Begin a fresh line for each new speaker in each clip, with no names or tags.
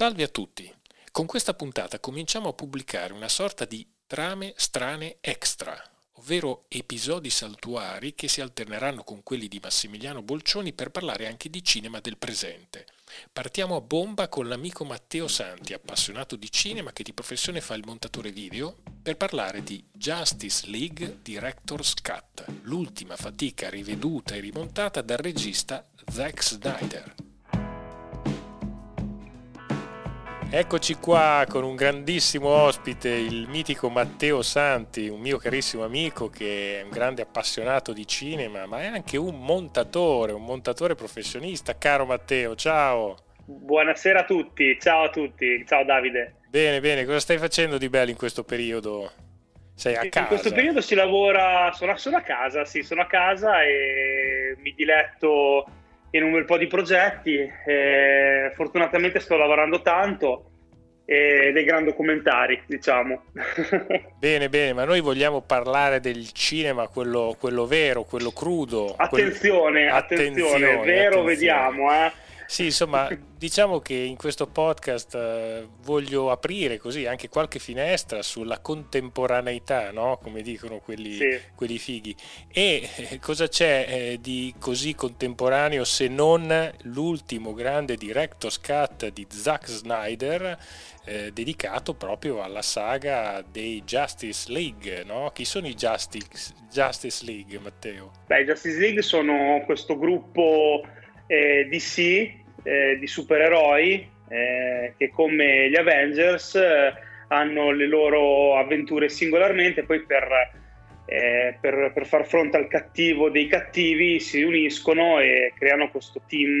Salve a tutti! Con questa puntata cominciamo a pubblicare una sorta di trame strane extra, ovvero episodi saltuari che si alterneranno con quelli di Massimiliano Bolcioni per parlare anche di cinema del presente. Partiamo a bomba con l'amico Matteo Santi, appassionato di cinema che di professione fa il montatore video, per parlare di Justice League Director's Cut, l'ultima fatica riveduta e rimontata dal regista Zack Snyder. Eccoci qua con un grandissimo ospite, il mitico Matteo Santi, un mio carissimo amico che è un grande appassionato di cinema, ma è anche un montatore, un montatore professionista. Caro Matteo, ciao!
Buonasera a tutti, ciao a tutti, ciao Davide.
Bene, bene, cosa stai facendo di bello in questo periodo? Sei a
in
casa?
In questo periodo si lavora, sono, sono a casa, sì, sono a casa e mi diletto in un bel po' di progetti. Eh, fortunatamente sto lavorando tanto e dei gran documentari, diciamo.
bene, bene, ma noi vogliamo parlare del cinema, quello, quello vero, quello crudo.
Attenzione,
quel...
attenzione, attenzione, vero, attenzione. vediamo, eh.
Sì, insomma, diciamo che in questo podcast eh, voglio aprire così anche qualche finestra sulla contemporaneità, no? come dicono quelli, sì. quelli fighi. E eh, cosa c'è eh, di così contemporaneo se non l'ultimo grande director's cut di Zack Snyder dedicato proprio alla saga dei Justice League, no? Chi sono i Justice, Justice League, Matteo?
Beh, i Justice League sono questo gruppo eh, DC eh, di supereroi eh, che come gli Avengers eh, hanno le loro avventure singolarmente, poi per, eh, per, per, far fronte al cattivo dei cattivi si uniscono e creano questo team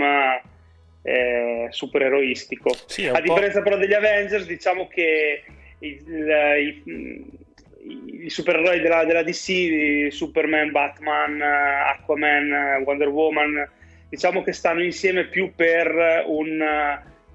eh, supereroistico. Sì, A differenza però degli Avengers, diciamo che il, i, i supereroi della, della, DC, Superman, Batman, Aquaman, Wonder Woman, diciamo che stanno insieme più per un,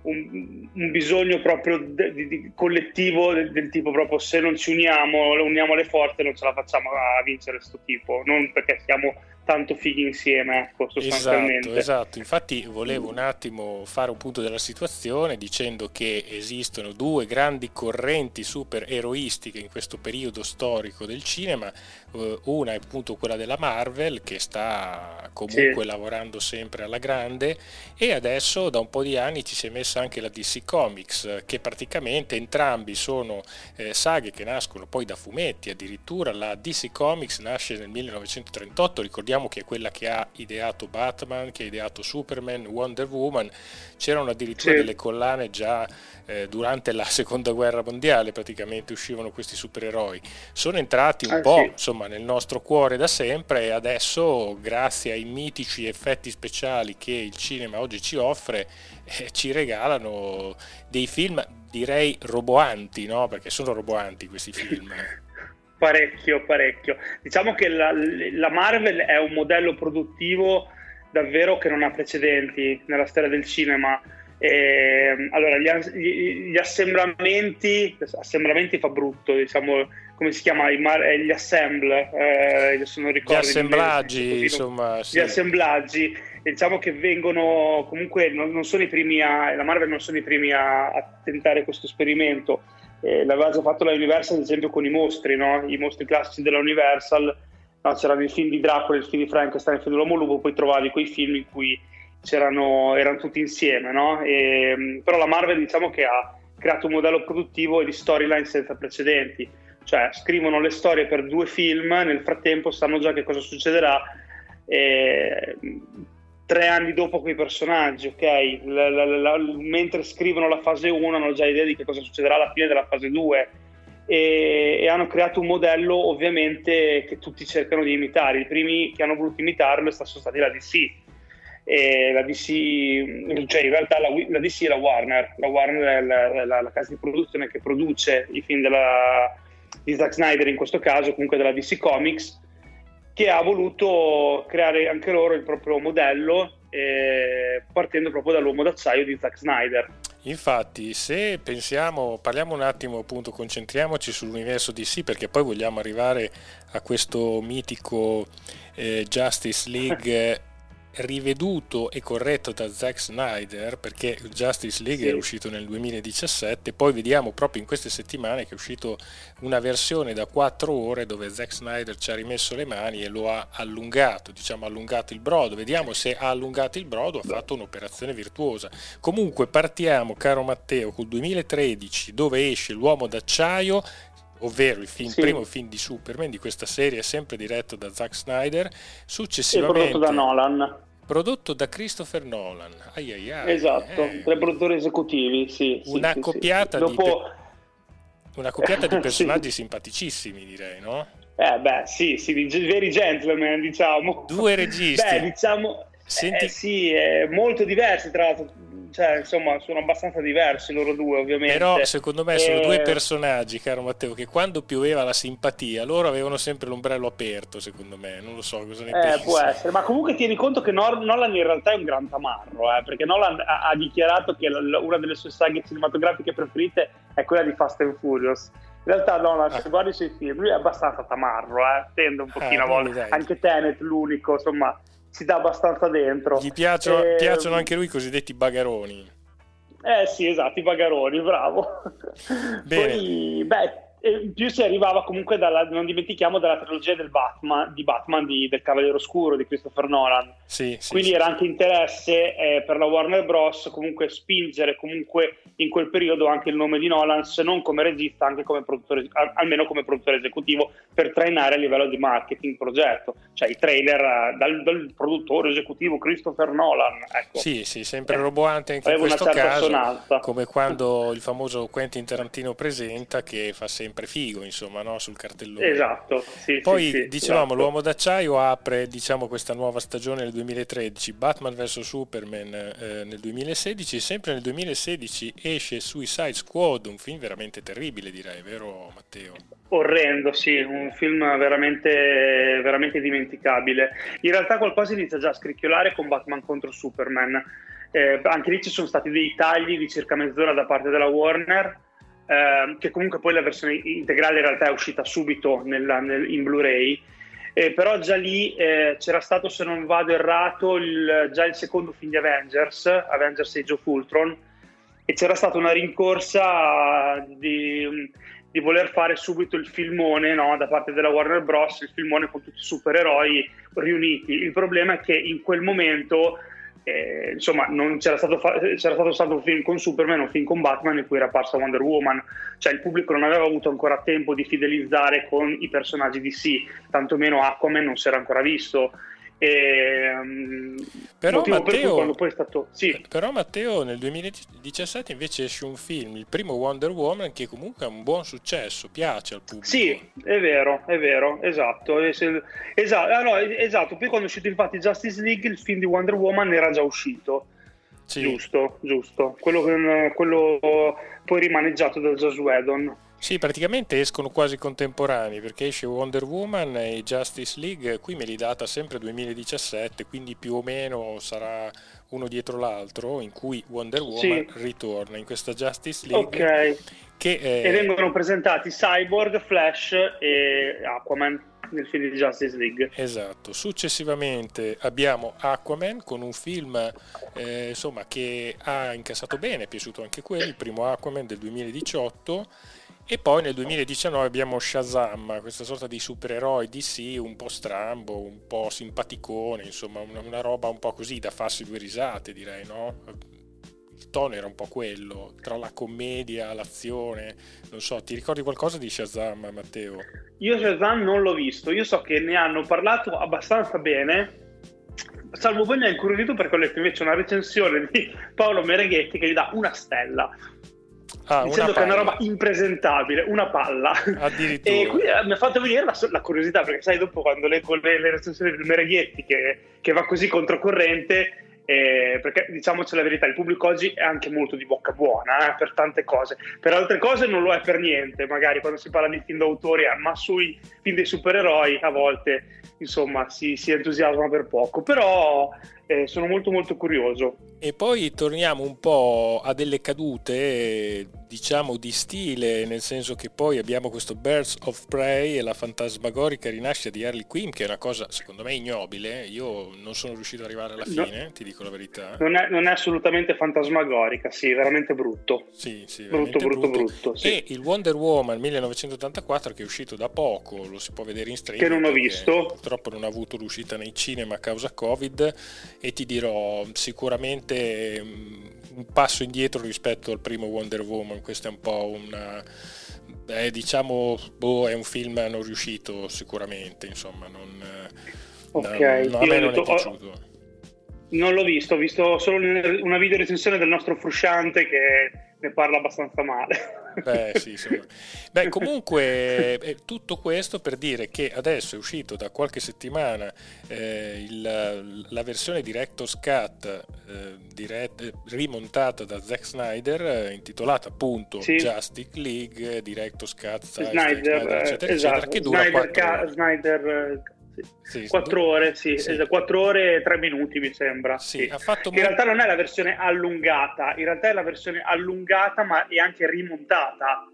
un, un bisogno proprio di, di collettivo del, del, tipo proprio se non ci uniamo, uniamo le forze non ce la facciamo a vincere questo tipo, non perché siamo tanto fighi insieme, ecco, sostanzialmente.
Esatto, esatto, infatti volevo un attimo fare un punto della situazione dicendo che esistono due grandi correnti supereroistiche in questo periodo storico del cinema, eh, una è appunto quella della Marvel che sta comunque sì. lavorando sempre alla grande e adesso da un po' di anni ci si è messa anche la DC Comics che praticamente entrambi sono eh, saghe che nascono poi da fumetti, addirittura la DC Comics nasce nel 1938, ricordiamo ricordiamo che è quella che ha ideato Batman, che ha ideato Superman, Wonder Woman, c'erano addirittura sì. delle collane già eh, durante la seconda guerra mondiale praticamente uscivano questi supereroi. Sono entrati un ah, po' sì. insomma, nel nostro cuore da sempre e adesso grazie ai mitici effetti speciali che il cinema oggi ci offre eh, ci regalano dei film direi roboanti, no? perché sono roboanti questi film.
Parecchio, parecchio. Diciamo che la, la, Marvel è un modello produttivo davvero che non ha precedenti nella storia del cinema. E, allora, gli, gli, assemblamenti, assemblamenti fa brutto, diciamo, come si chiama? Mar- gli assemble, eh,
gli assemblaggi, inglese, insomma.
Sì. Gli assemblaggi, diciamo che vengono, comunque non, non sono i primi a, la Marvel non sono i primi a, a tentare questo esperimento eh, l'aveva già fatto la Universal ad esempio con i mostri, no? i mostri classici della Universal, no? c'erano i film di Dracula, il film di Frankenstein, il film dell'Uomo Lupo, poi trovavi quei film in cui erano tutti insieme, no? e, però la Marvel diciamo che ha creato un modello produttivo e di storyline senza precedenti, cioè scrivono le storie per due film, nel frattempo sanno già che cosa succederà. E, tre anni dopo quei personaggi, ok? La, la, la, mentre scrivono la fase 1 hanno già idea di che cosa succederà alla fine della fase 2 e, e, hanno creato un modello ovviamente che tutti cercano di imitare. I primi che hanno voluto imitarlo sono stati la DC. E la DC, cioè in realtà la, DC è la Warner, la Warner è la, casa di produzione che produce i film della, di Zack Snyder in questo caso, comunque della DC Comics che ha voluto creare anche loro il proprio modello eh, partendo proprio dall'uomo d'acciaio di Zack Snyder.
Infatti, se pensiamo, parliamo un attimo, appunto, concentriamoci sull'universo DC perché poi vogliamo arrivare a questo mitico eh, Justice League riveduto e corretto da Zack Snyder perché Justice League sì. è uscito nel 2017 poi vediamo proprio in queste settimane che è uscito una versione da 4 ore dove Zack Snyder ci ha rimesso le mani e lo ha allungato diciamo allungato il brodo. Vediamo se ha allungato il brodo ha fatto un'operazione virtuosa. Comunque partiamo caro Matteo col 2013 dove esce l'uomo d'acciaio ovvero il film, sì. primo film di Superman di questa serie, sempre diretto da Zack Snyder, successivamente...
E prodotto da Nolan.
Prodotto da Christopher Nolan. Ai ai ai.
Esatto, eh. tre produttori esecutivi, sì.
Una
sì,
coppiata
sì.
di... Dopo... Una coppiata di personaggi simpaticissimi, direi, no?
Eh beh, sì, sì, veri gentleman, diciamo.
Due registi.
Beh, diciamo... Senti... Eh, sì, molto diversi tra l'altro cioè, insomma, sono abbastanza diversi loro due, ovviamente.
Però, secondo me, sono e... due personaggi, caro Matteo, che quando pioveva la simpatia, loro avevano sempre l'ombrello aperto, secondo me. Non lo so cosa ne
eh,
pensi.
Può essere, ma comunque tieni conto che Nolan in realtà è un gran tamarro, eh, perché Nolan ha, ha dichiarato che una delle sue saghe cinematografiche preferite è quella di Fast and Furious. In realtà Nolan, ah. se guardi i suoi film, lui è abbastanza tamarro, eh, tende un pochino ah, a volte. Anche Tenet, l'unico, insomma si dà abbastanza dentro.
Gli piacciono, e... piacciono anche lui i cosiddetti bagaroni.
Eh sì, esatto, i bagaroni, bravo. Bene. Poi, beh, in più si arrivava comunque dalla, non dimentichiamo, dalla trilogia del Batman, di Batman di, del Cavaliere Oscuro di Christopher Nolan.
Sì, sì,
Quindi
sì,
era anche interesse eh, per la Warner Bros. comunque spingere comunque in quel periodo anche il nome di Nolan, se non come regista, anche come produttore, almeno come produttore esecutivo, per trainare a livello di marketing progetto. Cioè i trailer eh, dal, dal, produttore esecutivo Christopher Nolan. Ecco.
Sì, sì, sempre eh, roboante anche in questo caso, sonanza. come quando il famoso Quentin Tarantino presenta che fa sempre sempre figo, insomma, no? sul cartellone.
Esatto. Sì,
Poi
sì,
dicevamo,
esatto.
l'Uomo d'Acciaio apre diciamo, questa nuova stagione nel 2013, Batman vs Superman eh, nel 2016, sempre nel 2016 esce Suicide Squad, un film veramente terribile, direi, vero Matteo?
Orrendo, sì, un film veramente, veramente dimenticabile. In realtà qualcosa inizia già a scricchiolare con Batman contro Superman. Eh, anche lì ci sono stati dei tagli di circa mezz'ora da parte della Warner eh, che comunque poi la versione integrale in realtà è uscita subito nella, nel, in Blu-ray. Eh, però già lì eh, c'era stato, se non vado errato, il, già il secondo film di Avengers, Avengers Age of Ultron, e c'era stata una rincorsa di, di voler fare subito il filmone no, da parte della Warner Bros., il filmone con tutti i supereroi riuniti. Il problema è che in quel momento eh, insomma, c'era stato, fa- c'era stato, stato un film con Superman, un film con Batman in cui era apparsa Wonder Woman, cioè il pubblico non aveva avuto ancora tempo di fidelizzare con i personaggi di sì, tantomeno Aquaman non si era ancora visto. E, um,
però, Matteo, per stato... sì. però Matteo nel 2017 invece esce un film, il primo Wonder Woman, che comunque ha un buon successo, piace al pubblico.
Sì, è vero, è vero, esatto. Esatto, ah, no, esatto. Poi quando è uscito infatti Justice League, il film di Wonder Woman era già uscito. Sì. Giusto, giusto. Quello, quello poi rimaneggiato da Joss Whedon.
Sì, praticamente escono quasi contemporanei perché esce Wonder Woman e Justice League, qui me li data sempre 2017, quindi più o meno sarà uno dietro l'altro in cui Wonder Woman sì. ritorna in questa Justice League.
Ok. Che, eh... E vengono presentati Cyborg, Flash e Aquaman nel film di Justice League.
Esatto, successivamente abbiamo Aquaman con un film eh, insomma, che ha incassato bene, è piaciuto anche quello, il primo Aquaman del 2018 e poi nel 2019 abbiamo Shazam, questa sorta di supereroe DC un po' strambo, un po' simpaticone, insomma una, una, roba un po' così da farsi due risate direi, no? Il tono era un po' quello, tra la commedia, l'azione, non so, ti ricordi qualcosa di Shazam Matteo?
Io Shazam non l'ho visto, io so che ne hanno parlato abbastanza bene, salvo poi mi ha incuriosito perché ho letto invece una recensione di Paolo Mereghetti che gli dà una stella Ah, dicendo che è una roba impresentabile, una palla.
Addirittura.
E qui eh, mi ha fatto venire la, la, curiosità, perché sai, dopo quando leggo le, le recensioni del Mereghetti che, che va così controcorrente, eh, perché diciamoci la verità, il pubblico oggi è anche molto di bocca buona eh, per tante cose, per altre cose non lo è per niente, magari quando si parla di film d'autore, eh, ma sui film dei supereroi a volte insomma si, si entusiasma per poco, però eh, sono molto molto curioso.
E poi torniamo un po' a delle cadute, diciamo di stile, nel senso che poi abbiamo questo Birds of Prey e la fantasmagorica rinascita di Harley Quinn, che è una cosa secondo me ignobile. Io non sono riuscito ad arrivare alla fine, no, ti dico la verità.
Non è, non è, assolutamente fantasmagorica, sì, veramente brutto.
Sì, sì,
brutto, brutto, brutto, brutto sì.
E il Wonder Woman 1984, che è uscito da poco, lo si può vedere in streaming.
Che non ho visto.
Purtroppo non ha avuto l'uscita nei cinema a causa Covid, e ti dirò sicuramente mm, un passo indietro rispetto al primo Wonder Woman, questo è un po' una... Eh, diciamo, boh, è un film non riuscito sicuramente, insomma, non,
okay.
non, a me non è piaciuto. Ho,
non l'ho visto, ho visto solo una video recensione del nostro frusciante che ne parla abbastanza male.
Beh, sì, Beh, comunque eh, tutto questo per dire che adesso è uscito da qualche settimana eh, il, la versione Director's Cut eh, dirett, eh, rimontata da Zack Snyder eh, intitolata appunto sì. Justice League Director's Cut
Snyder, Snyder eccetera,
esatto. eccetera, che dura
Snyder,
4 ore.
Snyder sì, 4 ore, sì, sì. 4 ore e 3 minuti mi sembra.
Sì, sì.
Molto... In realtà non è la versione allungata, in realtà è la versione allungata ma è anche rimontata,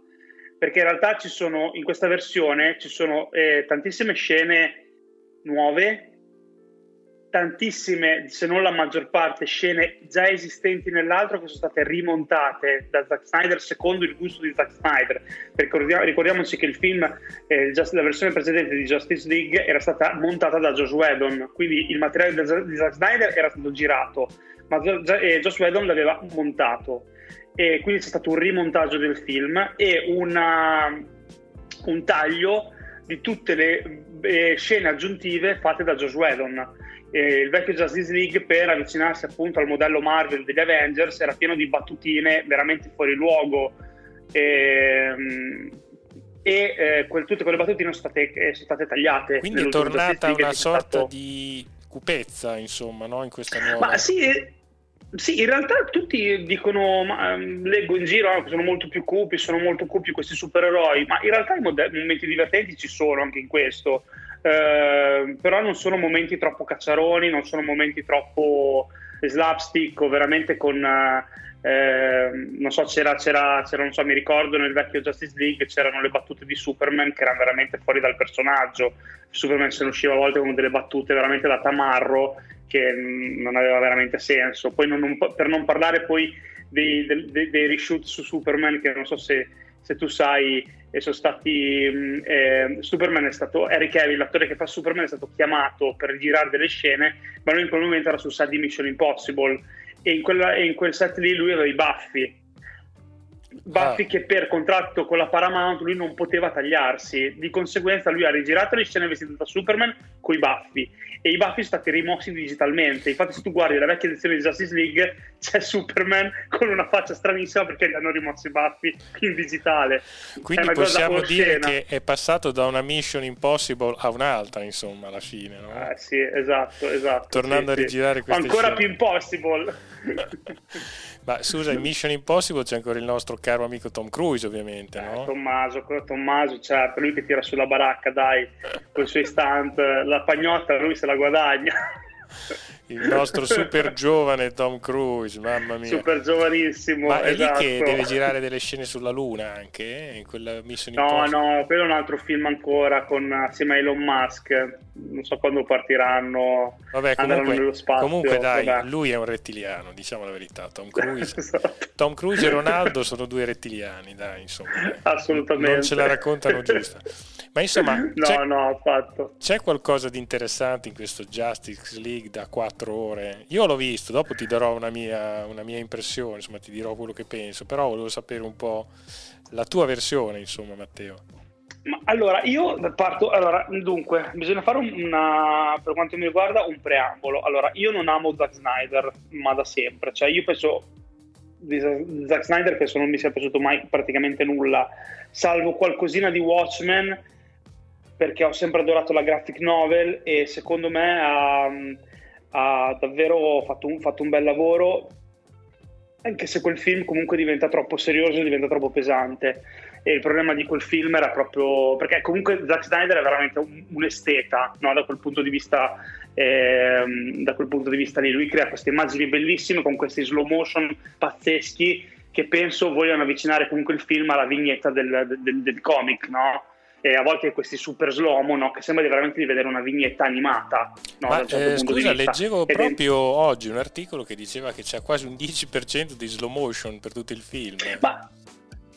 perché in realtà ci sono, in questa versione ci sono eh, tantissime scene nuove tantissime, se non la maggior parte, scene già esistenti nell'altro che sono state rimontate da Zack Snyder secondo il gusto di Zack Snyder. Ricordiamo, ricordiamoci che il film, eh, la versione precedente di Justice League era stata montata da Josh Whedon, quindi il materiale di Zack Snyder era stato girato, ma Josh Whedon l'aveva montato. E quindi c'è stato un rimontaggio del film e una, un taglio di tutte le eh, scene aggiuntive fatte da Josh Whedon eh, il vecchio Justice League per avvicinarsi appunto al modello Marvel degli Avengers era pieno di battutine veramente fuori luogo ehm, e eh, quel, tutte quelle battutine sono state, eh, sono state tagliate.
Quindi è tornata una sorta stato... di cupezza, insomma, no? in questa nuova...
Ma sì, sì, in realtà tutti dicono, ma, ehm, leggo in giro che sono molto più cupi, sono molto cupi questi supereroi, ma in realtà i momenti divertenti ci sono anche in questo. Ehm, però non sono momenti troppo cacciaroni, non sono momenti troppo slapstick o veramente con... Eh, non so, c'era, c'era, c'era, non so, mi ricordo nel vecchio Justice League c'erano le battute di Superman che erano veramente fuori dal personaggio. Superman se ne usciva a volte con delle battute veramente da tamarro che non aveva veramente senso. Poi non, non, per non parlare poi dei, dei, dei, reshoot su Superman che non so se, se tu sai sono stati eh, Superman è stato Harry Cavill l'attore che fa Superman è stato chiamato per girare delle scene ma lui in quel momento era sul set di Mission Impossible. E in, quella, e in quel set lì lui aveva i baffi baffi ah. che per contratto con la Paramount lui non poteva tagliarsi di conseguenza lui ha rigirato le scene vestite da Superman con i baffi e i baffi sono stati rimossi digitalmente. Infatti, se tu guardi la vecchia edizione di Justice League, c'è Superman con una faccia stranissima perché gli hanno rimosso i baffi in digitale.
Quindi possiamo dire che è passato da una Mission Impossible a un'altra, insomma, alla fine. No?
Ah, sì, esatto, esatto.
Tornando
sì,
a rigirare
sì.
queste
Ancora
scene.
più Impossible.
Ma scusa, in Mission Impossible c'è ancora il nostro caro amico Tom Cruise, ovviamente, no?
Eh, Tommaso, Tommaso, certo, lui che tira sulla baracca, dai, con i suoi stunt, la pagnotta lui se la guadagna.
il nostro super giovane Tom Cruise, mamma mia.
Super giovanissimo.
Ma è
esatto.
lì che deve girare delle scene sulla Luna anche, eh? in quella missione
No, no, quello è un altro film ancora con, assieme a Elon Musk. Non so quando partiranno.
Vabbè, comunque, nello spazio. comunque dai, Vabbè. lui è un rettiliano, diciamo la verità. Tom Cruise, esatto. Tom Cruise e Ronaldo sono due rettiliani, dai, insomma.
Assolutamente.
Non ce la raccontano giusta. Ma insomma,
no,
c'è,
no,
c'è qualcosa di interessante in questo Justice League da 4 quattro ore. Io l'ho visto, dopo ti darò una mia, una mia impressione, insomma ti dirò quello che penso, però volevo sapere un po' la tua versione, insomma Matteo.
Ma allora, io parto, allora, dunque, bisogna fare una, per quanto mi riguarda, un preambolo. Allora, io non amo Zack Snyder, ma da sempre, cioè io penso di Zack Snyder penso non mi sia piaciuto mai praticamente nulla, salvo qualcosina di Watchmen, perché ho sempre adorato la graphic novel e secondo me ha... Ha davvero fatto un, fatto un bel lavoro anche se quel film comunque diventa troppo serioso, diventa troppo pesante. E il problema di quel film era proprio perché comunque Zack Snyder è veramente un, un esteta no? da quel punto di vista. Eh, da quel punto di vista lì, lui crea queste immagini bellissime con questi slow motion pazzeschi che penso vogliano avvicinare comunque il film alla vignetta del, del, del comic, no? E a volte questi super slow no? che sembra veramente di vedere una vignetta animata. No?
Ma, certo eh, scusa, leggevo Ed proprio è... oggi un articolo che diceva che c'è quasi un 10% di slow motion per tutto il film.
Ma,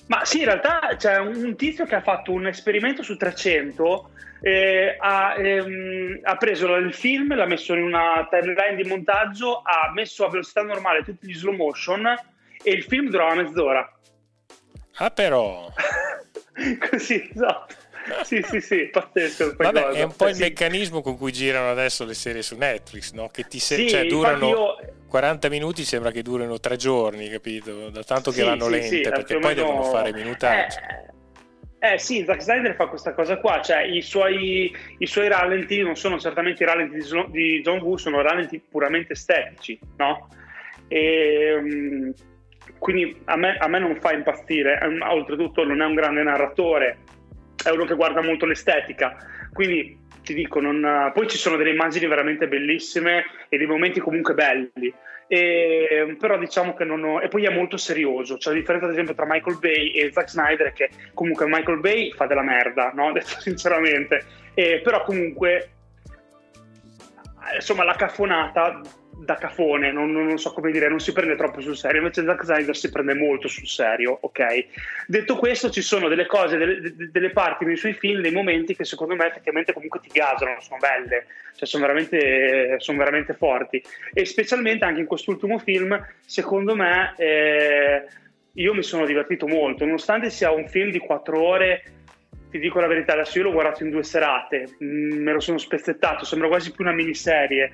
ma sì, in realtà c'è un tizio che ha fatto un esperimento su 300. Eh, ha, ehm, ha, preso il film, l'ha messo in una timeline di montaggio, ha messo a velocità normale tutti gli slow motion e il film durava mezz'ora.
Ah, però.
Così, esatto sì, sì, sì, pazzesco.
Vabbè, è un po' il sì. meccanismo con cui girano adesso le serie su Netflix, no? Che ti se- sì, cioè, durano io... 40 minuti, sembra che durino tre giorni, capito? Da tanto che sì, vanno lente, perché poi devono fare minutaggi.
Eh, eh sì, Zack Snyder fa questa cosa qua, cioè i suoi, i suoi rallenti non sono certamente i rallenti di, di John Woo, sono rallenti puramente estetici, no? E, um, quindi a me, a me, non fa impazzire, oltretutto non è un grande narratore, è uno che guarda molto l'estetica, quindi ti dico, non... poi ci sono delle immagini veramente bellissime e dei momenti comunque belli. E, però diciamo che non ho... e poi è molto serioso cioè la differenza ad esempio tra Michael Bay e Zack Snyder che comunque Michael Bay fa della merda no? detto sinceramente e, però comunque insomma la caffonata da cafone, non, non, so come dire, non si prende troppo sul serio, invece Zack Snyder si prende molto sul serio, ok? Detto questo, ci sono delle cose, delle, delle parti nei suoi film, dei momenti che secondo me effettivamente comunque ti gasano, sono belle, cioè sono veramente, sono veramente forti. E specialmente anche in quest'ultimo film, secondo me, eh, io mi sono divertito molto, nonostante sia un film di quattro ore ti dico la verità, adesso io l'ho guardato in due serate, mm, me lo sono spezzettato, sembra quasi più una miniserie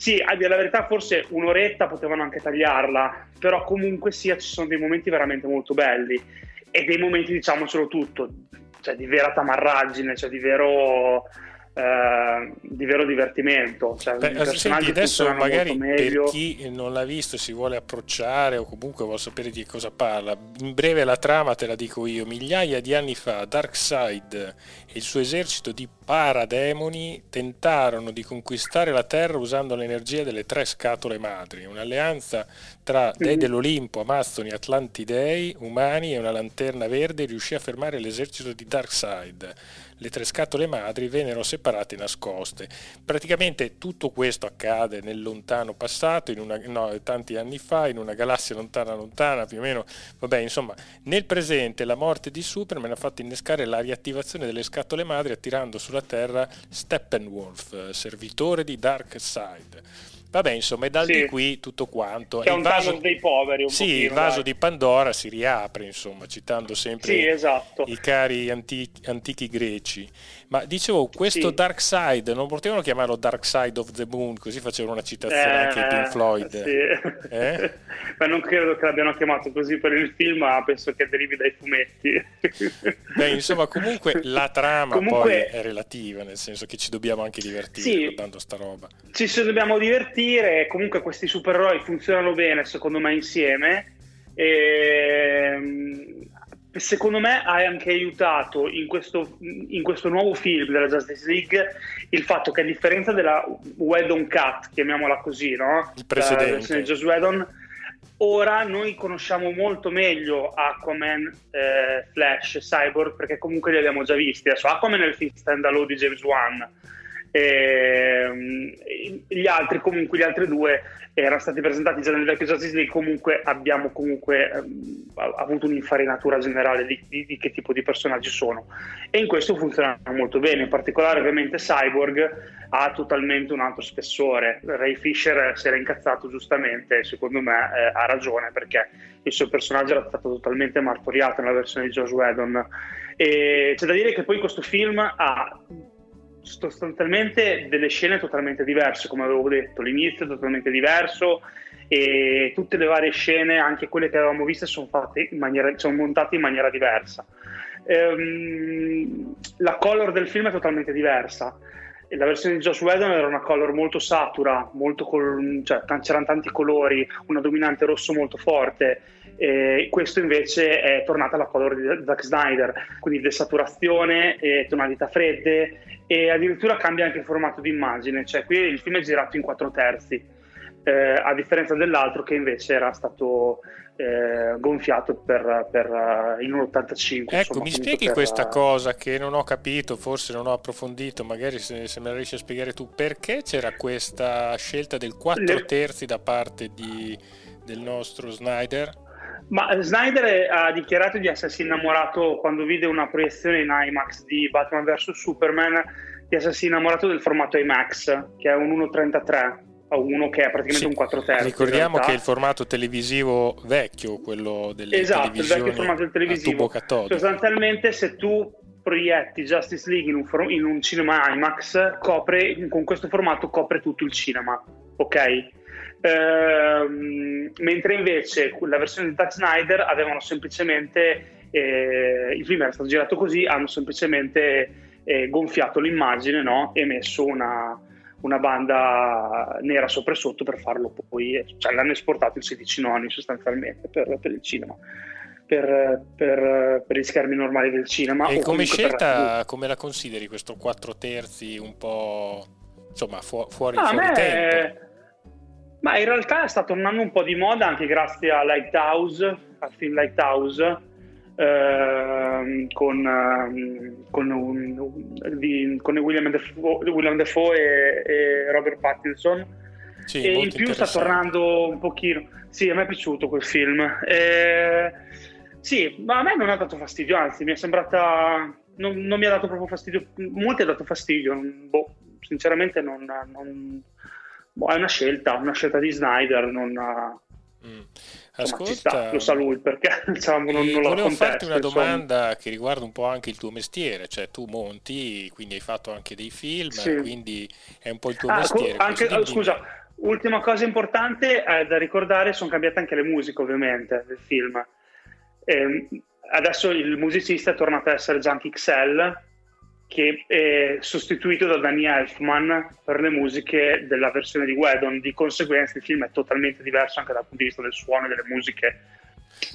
sì, a dire la verità, forse un'oretta potevano anche tagliarla, però comunque sia ci sono dei momenti veramente molto belli. E dei momenti, diciamocelo tutto, cioè di vera tamarraggine, cioè di vero eh, di vero divertimento. Cioè,
Beh, senti, adesso magari per chi non l'ha visto si vuole approcciare o comunque vuole sapere di cosa parla, in breve la trama te la dico io. Migliaia di anni fa Darkseid e il suo esercito di parademoni tentarono di conquistare la Terra usando l'energia delle tre scatole madri, un'alleanza tra dei mm-hmm. dell'Olimpo, Amazzoni, Atlantidei, umani e una lanterna verde riuscì a fermare l'esercito di Darkseid le tre scatole madri vennero separate e nascoste. Praticamente tutto questo accade nel lontano passato, una, no, tanti anni fa, in una galassia lontana lontana, più o meno, vabbè, insomma, nel presente la morte di Superman ha fatto innescare la riattivazione delle scatole madri attirando sulla Terra Steppenwolf, servitore di Darkseid Vabbè, insomma, e dal sì. qui tutto quanto.
È un vaso dei poveri.
sì,
pochino,
il vaso dai. di Pandora si riapre, insomma, citando sempre
sì, esatto.
i cari antichi, antichi greci. Ma dicevo, questo sì. Dark Side, non potevano chiamarlo Dark Side of the Moon, così facevano una citazione eh, anche Pink Floyd.
Sì. Eh? ma non credo che l'abbiano chiamato così per il film, ma penso che derivi dai fumetti.
Beh, insomma, comunque la trama comunque... poi è relativa, nel senso che ci dobbiamo anche divertire sì, guardando sta roba.
Ci dobbiamo divertire, comunque questi supereroi funzionano bene, secondo me, insieme. E ehm, secondo me ha anche aiutato in questo, in questo, nuovo film della Justice League il fatto che a differenza della Whedon Cut, chiamiamola così, no?
Il precedente.
La Joss Whedon, ora noi conosciamo molto meglio Aquaman, eh, Flash, Cyborg, perché comunque li abbiamo già visti. Adesso Aquaman è il film stand-alone di James Wan, e, gli altri, comunque, gli altri due erano stati presentati già nel vecchio Justice League. Comunque, abbiamo comunque ehm, avuto un'infarinatura generale di, di, di, che tipo di personaggi sono, e in questo funzionano molto bene. In particolare, ovviamente, Cyborg ha totalmente un altro spessore. Ray Fisher si era incazzato giustamente, secondo me eh, ha ragione perché il suo personaggio era stato totalmente martoriato nella versione di Josh Whedon. E c'è da dire che poi questo film ha sostanzialmente delle scene totalmente diverse, come avevo detto, l'inizio è totalmente diverso e tutte le varie scene, anche quelle che avevamo viste, sono, fatte in maniera, sono montate in maniera diversa. Ehm, la color del film è totalmente diversa. la versione di Josh Whedon era una color molto satura, molto col, cioè, c'erano tanti colori, una dominante rosso molto forte. E questo invece è tornata alla color di Zack Snyder, quindi desaturazione, e tonalità fredde e addirittura cambia anche il formato di immagine, cioè qui il film è girato in 4 terzi, eh, a differenza dell'altro che invece era stato eh, gonfiato per, per, in un 85.
Ecco, insomma, mi spieghi per... questa cosa che non ho capito, forse non ho approfondito, magari se, se me la riesci a spiegare tu, perché c'era questa scelta del 4 Le... terzi da parte di, del nostro Snyder?
Ma Snyder ha dichiarato di essersi innamorato quando vide una proiezione in IMAX di Batman vs Superman, di essersi innamorato del formato IMAX, che è un 1.33 a uno che è praticamente sì. un 4 terzi.
Ricordiamo che è il formato televisivo vecchio, quello delle esatto, il vecchio formato del televisivo.
Sostanzialmente se tu proietti Justice League in un, for- in un cinema IMAX, copre, con questo formato copre tutto il cinema, ok? Ehm, mentre invece la versione di Zack Snyder avevano semplicemente eh, il film era stato girato così hanno semplicemente eh, gonfiato l'immagine no? e messo una, una banda nera sopra e sotto per farlo poi, cioè l'hanno esportato in 16 noni sostanzialmente per, per il cinema. Per, per, per, gli schermi normali del cinema.
E come scelta, come la consideri questo 4 terzi un po' insomma fu- fuori, ah, fuori tempo?
Ma in realtà sta tornando un po' di moda anche grazie a Lighthouse, al film Lighthouse, Ehm, con, uh, con, un, di, con William, Defoe, William Defoe e, e, Robert Pattinson. Sì, e in più sta tornando un pochino. Sì, a me è piaciuto quel film. Eh, sì, ma a me non ha dato fastidio, anzi, mi è sembrata. Non, non mi ha dato proprio fastidio. Molti ha dato fastidio. Boh, sinceramente, non, non boh, è una scelta, una scelta di Snyder. Non, mm. Ascolta, sta, lo sa lui perché diciamo, non, non
volevo farti una insomma. domanda che riguarda un po' anche il tuo mestiere, cioè tu monti, quindi hai fatto anche dei film, sì. quindi è un po' il tuo ah, mestiere.
Anche, oh, scusa, ultima cosa importante eh, da ricordare, sono cambiate anche le musiche ovviamente del film. Eh, adesso il musicista è tornato ad essere Junkie XL, che è sostituito da Danny Elfman per le musiche della versione di Wedon. Di conseguenza il film è totalmente diverso anche dal punto di vista del suono e delle musiche.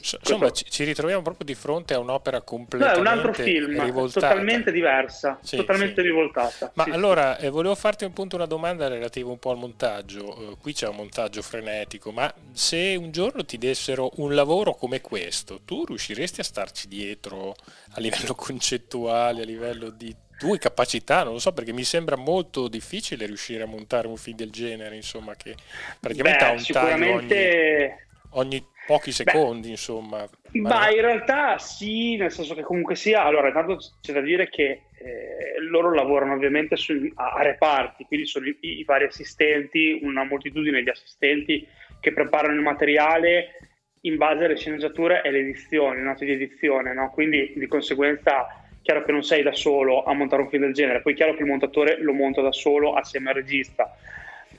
Insomma, ci, ci ritroviamo proprio di fronte a un'opera completamente no, è un altro film, rivoltata.
totalmente diversa, sì, totalmente sì. rivoltata.
Ma sì, allora, eh, volevo farti appunto una domanda relativa un po' al montaggio. Uh, qui c'è un montaggio frenetico, ma se un giorno ti dessero un lavoro come questo, tu riusciresti a starci dietro a livello concettuale, a livello di tue capacità, non lo so, perché mi sembra molto difficile riuscire a montare un film del genere, insomma, che praticamente Beh, ha un sicuramente... ogni, ogni, pochi secondi, Beh, insomma.
Ma in realtà sì, nel senso che comunque sia, allora intanto c'è da dire che eh, loro lavorano ovviamente su, a, a, reparti, quindi sono i, i, vari assistenti, una moltitudine di assistenti che preparano il materiale in base alle sceneggiature e alle edizioni, note di edizione, no? quindi di conseguenza chiaro che non sei da solo a montare un film del genere, poi è chiaro che il montatore lo monta da solo assieme al regista.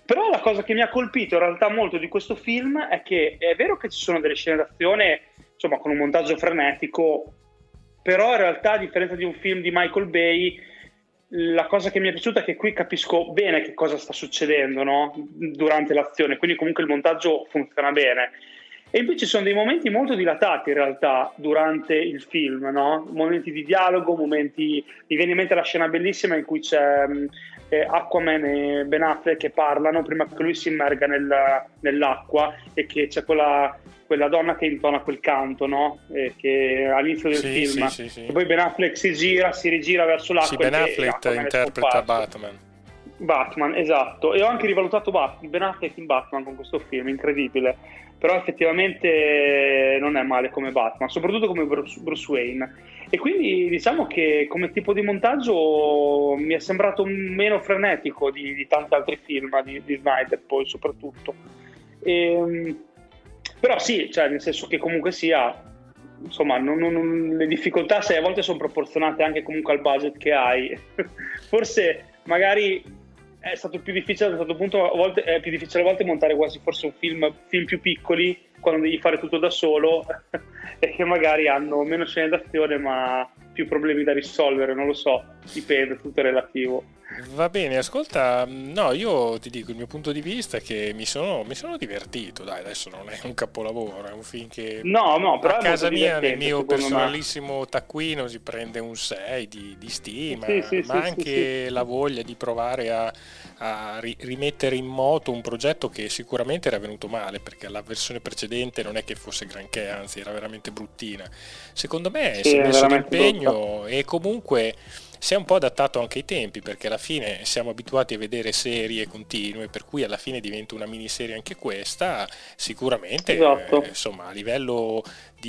Però la cosa che mi ha colpito in realtà molto di questo film è che è vero che ci sono delle scene d'azione, insomma, con un montaggio frenetico, però in realtà a differenza di un film di Michael Bay, la cosa che mi è piaciuta è che qui capisco bene che cosa sta succedendo no? durante l'azione, quindi comunque il montaggio funziona bene. E ci sono dei momenti molto dilatati in realtà durante il film, no? momenti di dialogo, momenti. Mi viene in mente la scena bellissima in cui c'è eh, Aquaman e Ben Affleck che parlano prima che lui si immerga nel, nell'acqua e che c'è quella, quella, donna che intona quel canto, no? Eh, che all'inizio del sì, film. Sì, sì, e poi Ben Affleck si gira, si rigira verso l'acqua.
Sì, Ben Affleck interpreta Batman.
Batman, esatto. E ho anche rivalutato Batman, Ben Affleck in Batman con questo film, incredibile però effettivamente non è male come Batman, soprattutto come Bruce, Bruce Wayne. E quindi diciamo che come tipo di montaggio mi è sembrato meno frenetico di, di tanti altri film di, di Snyder, poi soprattutto. E, ehm, però sì, cioè, nel senso che comunque sia, insomma, non, non, le difficoltà se a volte sono proporzionate anche comunque al budget che hai. Forse magari è stato più difficile a un certo punto, a volte è più difficile a volte montare quasi forse un film, film più piccoli quando devi fare tutto da solo e che magari hanno meno scene d'azione ma più problemi da risolvere, non lo so, dipende, tutto è relativo.
Va bene, ascolta, no, io ti dico il mio punto di vista è che mi sono, mi sono divertito, dai, adesso non è un capolavoro, è un film che
no, no, però
a casa mia nel mio personalissimo me. taccuino si prende un 6 di, di stima, sì, sì, ma sì, anche la voglia di provare a, a rimettere in moto un progetto che sicuramente era venuto male, perché la versione precedente non è che fosse granché, anzi era veramente bruttina. Secondo me si è messo l'impegno e comunque si è un po' adattato anche ai tempi perché alla fine siamo abituati a vedere serie continue per cui alla fine diventa una miniserie anche questa sicuramente esatto. eh, insomma a livello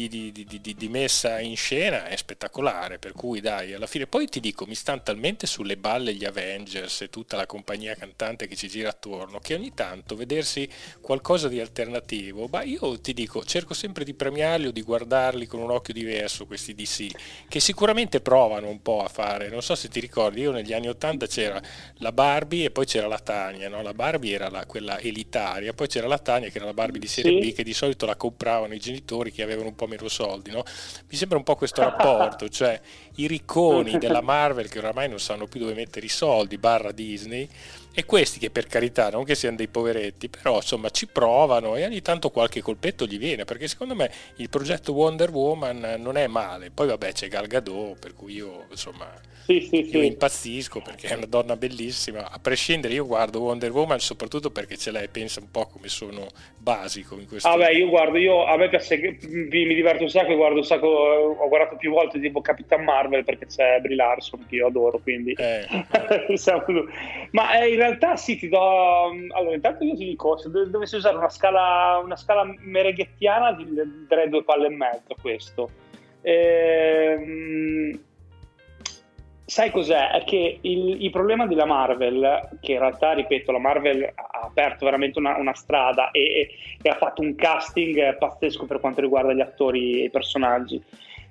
di, di, di, di, messa in scena è spettacolare, per cui dai, alla fine poi ti dico, mi stanno talmente sulle balle gli Avengers e tutta la compagnia cantante che ci gira attorno, che ogni tanto vedersi qualcosa di alternativo, ma io ti dico, cerco sempre di premiarli o di guardarli con un occhio diverso questi DC, che sicuramente provano un po' a fare, non so se ti ricordi, io negli anni 80 c'era la Barbie e poi c'era la Tania, no? la Barbie era la, quella elitaria, poi c'era la Tania che era la Barbie di serie sì. B che di solito la compravano i genitori che avevano un po' meno soldi, no? Mi sembra un po' questo rapporto, cioè i ricconi della Marvel che oramai non sanno più dove mettere i soldi, barra Disney, e questi che per carità non che siano dei poveretti, però insomma ci provano e ogni tanto qualche colpetto gli viene, perché secondo me il progetto Wonder Woman non è male. Poi vabbè c'è Gal Gadot, per cui io insomma sì, sì, io sì. impazzisco perché è una donna bellissima. A prescindere io guardo Wonder Woman soprattutto perché ce l'hai, pensa un po' come sono basico in questo
Vabbè, io guardo, io a me piace, mi, diverto un sacco, guardo un sacco, ho guardato più volte tipo Capitan Marvel perché c'è Brie Larson che io adoro, quindi eh. Ma eh, in realtà realtà sì, ti do... Allora, intanto io ti dico, se dovessi usare una scala, una scala mereghettiana, ti darei due palle e mezzo questo. Ehm... Sai cos'è? È che il, il, problema della Marvel, che in realtà, ripeto, la Marvel ha aperto veramente una, una strada e, e, e, ha fatto un casting pazzesco per quanto riguarda gli attori e i personaggi.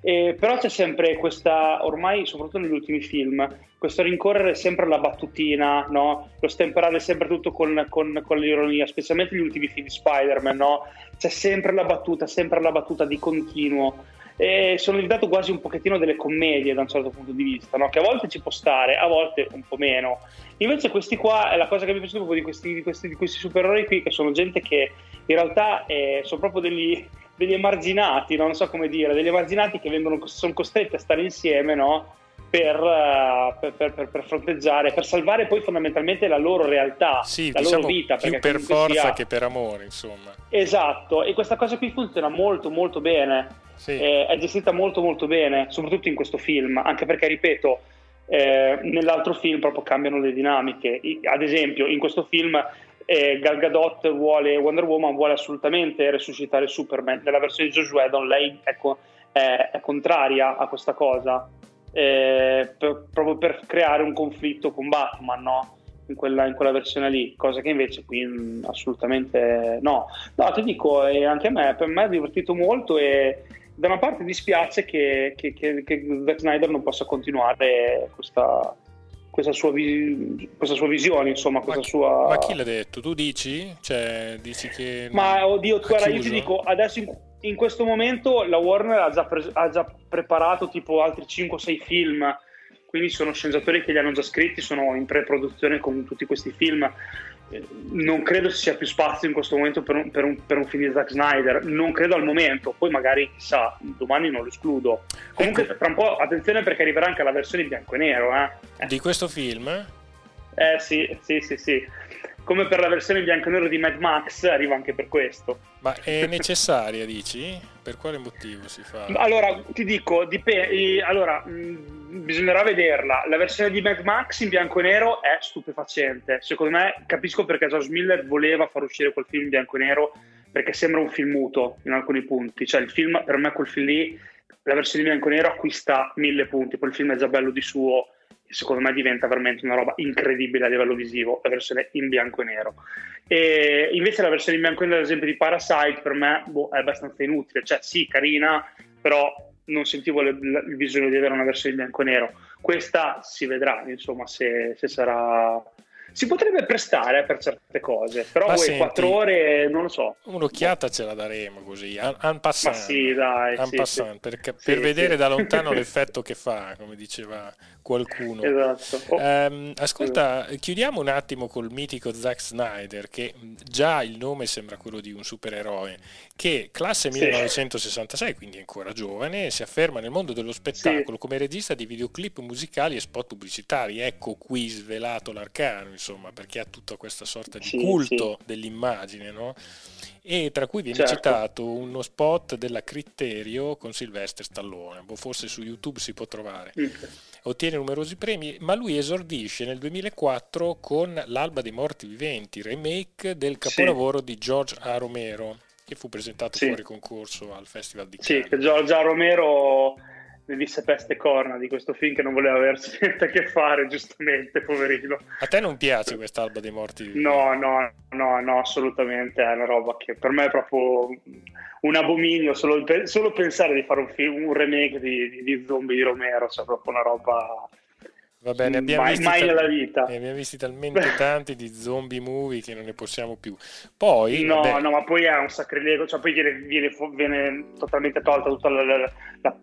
Eh, però c'è sempre questa, ormai soprattutto negli ultimi film, questo rincorrere sempre alla battutina, no? lo stemperare sempre tutto con, con, con, l'ironia, specialmente gli ultimi film di Spider-Man, no? c'è sempre la battuta, sempre la battuta di continuo. E sono diventato quasi un pochettino delle commedie da un certo punto di vista, no? che a volte ci può stare, a volte un po' meno. Invece questi qua, è la cosa che mi piace proprio di questi, di questi, di questi supereroi qui, che sono gente che in realtà eh, sono proprio degli, degli emarginati, no? non so come dire, degli emarginati che vengono, sono costretti a stare insieme, no? Per, uh, per, per, per, fronteggiare, per salvare poi fondamentalmente la loro realtà,
sì,
la
diciamo
loro vita.
Più per forza sia... che per amore, insomma.
Esatto, e questa cosa qui funziona molto molto bene, sì. eh, è gestita molto molto bene, soprattutto in questo film, anche perché, ripeto, eh, nell'altro film proprio cambiano le dinamiche. Ad esempio, in questo film eh, Gal Gadot vuole, Wonder Woman vuole assolutamente resuscitare Superman. Nella versione di Josh Whedon lei è, co- è, è, contraria a questa cosa, eh, per, proprio per creare un conflitto con Batman, no? In quella, in quella, versione lì, cosa che invece qui mh, assolutamente no. No, ti dico, eh, anche a me, per me è divertito molto e da una parte dispiace che, che, che, che Zack Snyder non possa continuare questa, questa sua, vi- questa sua visione, insomma, questa
ma,
sua...
Ma chi l'ha detto? Tu dici? Cioè, dici che...
Ma oddio, guarda, io ti dico, adesso in, in, questo momento la Warner ha già, pre- ha già preparato tipo altri 5-6 film, quindi sono sceneggiatori che li hanno già scritti, sono in pre-produzione con tutti questi film non credo ci sia più spazio in questo momento per un, per, un, per un, film di Zack Snyder, non credo al momento, poi magari chissà, domani non lo escludo. Comunque ecco. tra un po' attenzione perché arriverà anche la versione in bianco e nero. Eh.
Di questo film?
Eh sì, sì, sì, sì. Come per la versione bianco e nero di Mad Max arriva anche per questo.
Ma è necessaria, dici? Per quale motivo si fa?
Allora, ti dico, dipende. Allora, mh, bisognerà vederla. La versione di Mad Max in bianco e nero è stupefacente. Secondo me, capisco perché Josh Miller voleva far uscire quel film in bianco e nero, perché sembra un film muto in alcuni punti. Cioè, il film, per me, quel film lì, la versione di bianco e nero acquista mille punti. Poi il film è già bello di suo secondo me diventa veramente una roba incredibile a livello visivo, la versione in bianco e nero. E invece la versione in bianco e nero, ad esempio, di Parasite, per me boh, è abbastanza inutile, cioè sì, carina, però non sentivo le, il bisogno di avere una versione in bianco e nero. Questa si vedrà, insomma, se, se, sarà, si potrebbe prestare per certe cose, però senti, quattro ore non lo so.
Un'occhiata ce la daremo così, en passant,
sì, dai, sì,
passant,
sì.
per, per vedere da lontano l'effetto che fa, come diceva qualcuno.
Esatto.
Oh. Um, ascolta, esatto. chiudiamo un attimo col mitico Zack Snyder, che già il nome sembra quello di un supereroe, che classe 1966, quindi ancora giovane, si afferma nel mondo dello spettacolo come regista di videoclip musicali e spot pubblicitari. Ecco qui svelato l'arcano, insomma, perché ha tutta questa sorta di sì, culto sì. dell'immagine, no? E tra cui viene certo. citato uno spot della Criterio con Sylvester Stallone, boh, forse su YouTube si può trovare. Mm. Ottiene numerosi premi, ma lui esordisce nel 2004 con L'alba dei morti viventi, remake del capolavoro sì. di George A. Romero, che fu presentato fuori concorso al Festival di
Cannes. Sì, che George A. Romero ne disse peste corna di questo film che non voleva aversi niente a che fare, giustamente, poverino.
A te non piace quest'alba dei morti?
No, no, no, no, assolutamente, è una roba che per me è proprio un abominio, solo, solo pensare di fare un, film, un remake di, di, di zombie di Romero, cioè proprio una roba
Va bene, abbiamo
mai,
visti
mai nella vita.
abbiamo visti talmente tanti di zombie movie che non ne possiamo più. Poi,
no,
vabbè,
no, ma poi è un sacrilego, cioè poi viene, viene, viene totalmente tolta tutta la, la, la,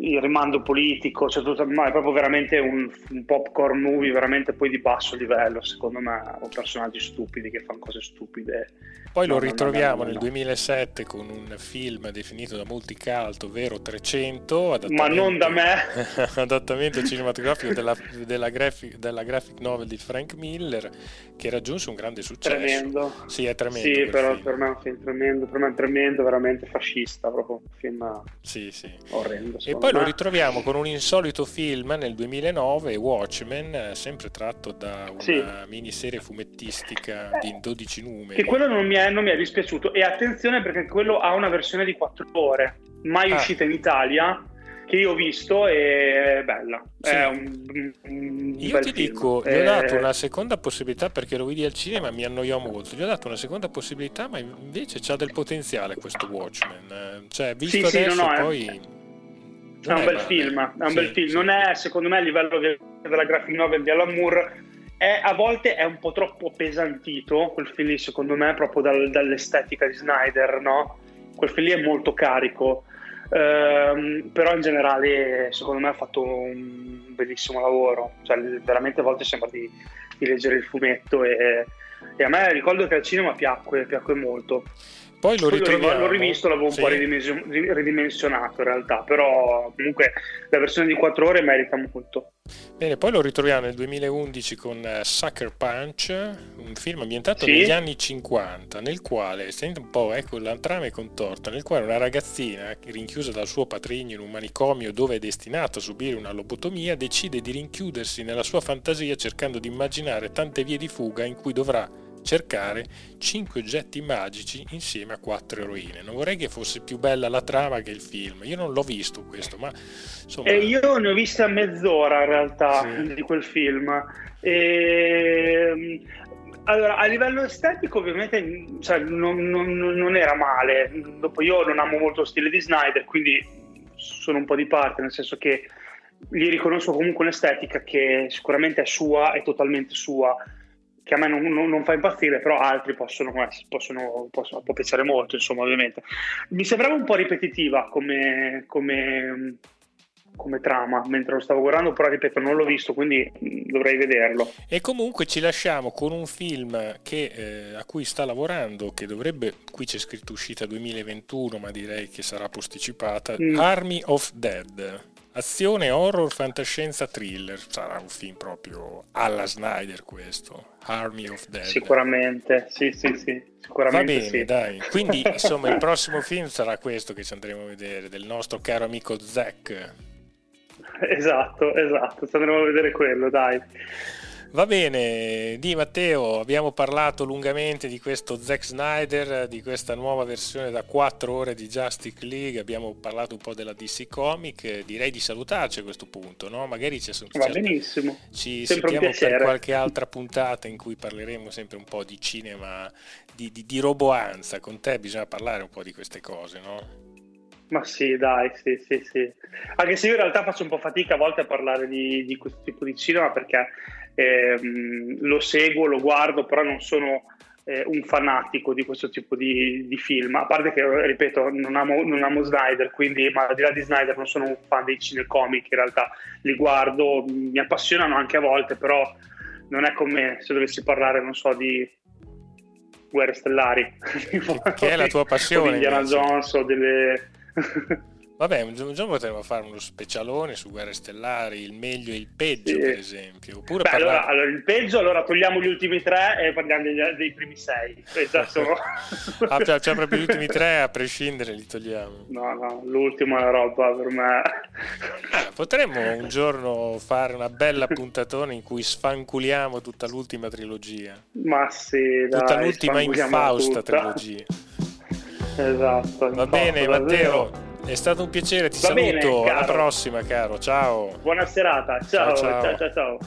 il rimando politico, cioè tutto, no, è proprio veramente un, un, popcorn movie veramente poi di basso livello, secondo me, o personaggi stupidi che fanno cose stupide.
Poi no, lo ritroviamo nel 2007 con un film definito da molti cult, ovvero 300,
ma non da me,
adattamento cinematografico della, della, graphic, della, graphic, novel di Frank Miller che raggiunse un grande successo.
Tremendo.
Sì, è tremendo.
Sì, però film. per me è un film tremendo, per me è tremendo, veramente fascista, proprio un film
sì, sì.
orrendo.
E poi me. lo ritroviamo con un insolito film nel 2009, Watchmen, sempre tratto da una sì. miniserie fumettistica
eh,
di 12 numeri.
Che quello non mi, è, non mi è dispiaciuto e attenzione perché quello ha una versione di 4 ore, mai ah. uscita in Italia che io ho visto e è bella. Sì. È un, un
io ti film. dico, gli ho dato una seconda possibilità perché lo vidi al cinema mi annoiò molto. Gli ho dato una seconda possibilità, ma invece c'ha del potenziale questo Watchmen. Cioè, visto sì, adesso sì, no, no, poi.
È, è un bel film, è un bel film. Non è, secondo me, a livello della graphic novel di Alan Moore. È, a volte è un po' troppo pesantito quel film lì, secondo me, proprio dal, dall'estetica di Snyder, no? Quel film lì è molto carico Ehm, però in generale secondo me ha fatto un bellissimo lavoro, cioè, veramente a volte sembra di, di leggere il fumetto e, e, a me ricordo che al cinema piacque, piacque molto.
Poi lo ritroviamo.
L'ho rivisto, l'avevo sì. un po' ridimensionato in realtà, però comunque la versione di 4 ore merita molto.
Bene, poi lo ritroviamo nel 2011 con uh, Sucker Punch, un film ambientato
sì.
negli anni 50, nel quale, senti un po', ecco la trama è contorta, nel quale una ragazzina rinchiusa dal suo patrigno in un manicomio dove è destinata a subire una lobotomia, decide di rinchiudersi nella sua fantasia cercando di immaginare tante vie di fuga in cui dovrà cercare cinque oggetti magici insieme a quattro eroine. Non vorrei che fosse più bella la trama che il film. Io non l'ho visto questo, ma insomma...
E io ne ho vista mezz'ora in realtà sì. di quel film. E... Allora, a livello estetico ovviamente cioè, non, non, non, era male. Dopo io non amo molto lo stile di Snyder, quindi sono un po' di parte, nel senso che gli riconosco comunque un'estetica che sicuramente è sua, è totalmente sua che a me non, non, non fa impazzire, però altri possono, possono, possono, può piacere molto, insomma, ovviamente. Mi sembrava un po' ripetitiva come, come, come trama mentre lo stavo guardando, però ripeto, non l'ho visto, quindi dovrei vederlo.
E comunque ci lasciamo con un film che, eh, a cui sta lavorando, che dovrebbe, qui c'è scritto uscita 2021, ma direi che sarà posticipata, mm. Army of Dead. Azione, horror, fantascienza, thriller. Sarà un film proprio alla Snyder questo. Army of Dead.
Sicuramente, sì, sì, sì. Sicuramente
Va bene,
sì.
dai. Quindi, insomma, il prossimo film sarà questo che ci andremo a vedere, del nostro caro amico Zack.
Esatto, esatto, ci andremo a vedere quello, dai.
Va bene, di Matteo, abbiamo parlato lungamente di questo Zack Snyder, di questa nuova versione da 4 ore di Justice League, abbiamo parlato un po' della DC Comic, direi di salutarci a questo punto, no? Magari ci,
Va benissimo.
ci sentiamo per qualche altra puntata in cui parleremo sempre un po' di cinema, di, di, di roboanza, con te bisogna parlare un po' di queste cose, no?
Ma sì, dai, sì, sì, sì. Anche se io in realtà faccio un po' fatica a volte a parlare di, di questo tipo di cinema perché ehm, lo seguo, lo guardo, però non sono eh, un fanatico di questo tipo di, di, film. A parte che, ripeto, non amo, non amo, Snyder, quindi, ma al di là di Snyder non sono un fan dei cinecomic, in realtà li guardo, mi appassionano anche a volte, però non è come se dovessi parlare, non so, di guerre stellari.
Che è la tua passione?
o di Indiana Jones o delle...
Vabbè, un giorno potremmo fare uno specialone su Guerre Stellari, il meglio e il peggio, sì. per esempio. Oppure
Beh, parlare... allora, allora, il peggio, allora togliamo gli ultimi tre e parliamo dei, dei primi sei. Sono...
ah, cioè, cioè, proprio gli ultimi tre, a prescindere, li togliamo.
No, no, l'ultima è la roba per me.
Ah, potremmo un giorno fare una bella puntatona in cui sfanculiamo tutta l'ultima trilogia.
Ma sì, dai,
Tutta l'ultima infausta tutta. trilogia.
Esatto.
Va bene, Matteo. È stato un piacere, ti Va saluto. Bene, Alla prossima, caro. Ciao.
Buona serata. ciao, ciao. ciao. ciao, ciao.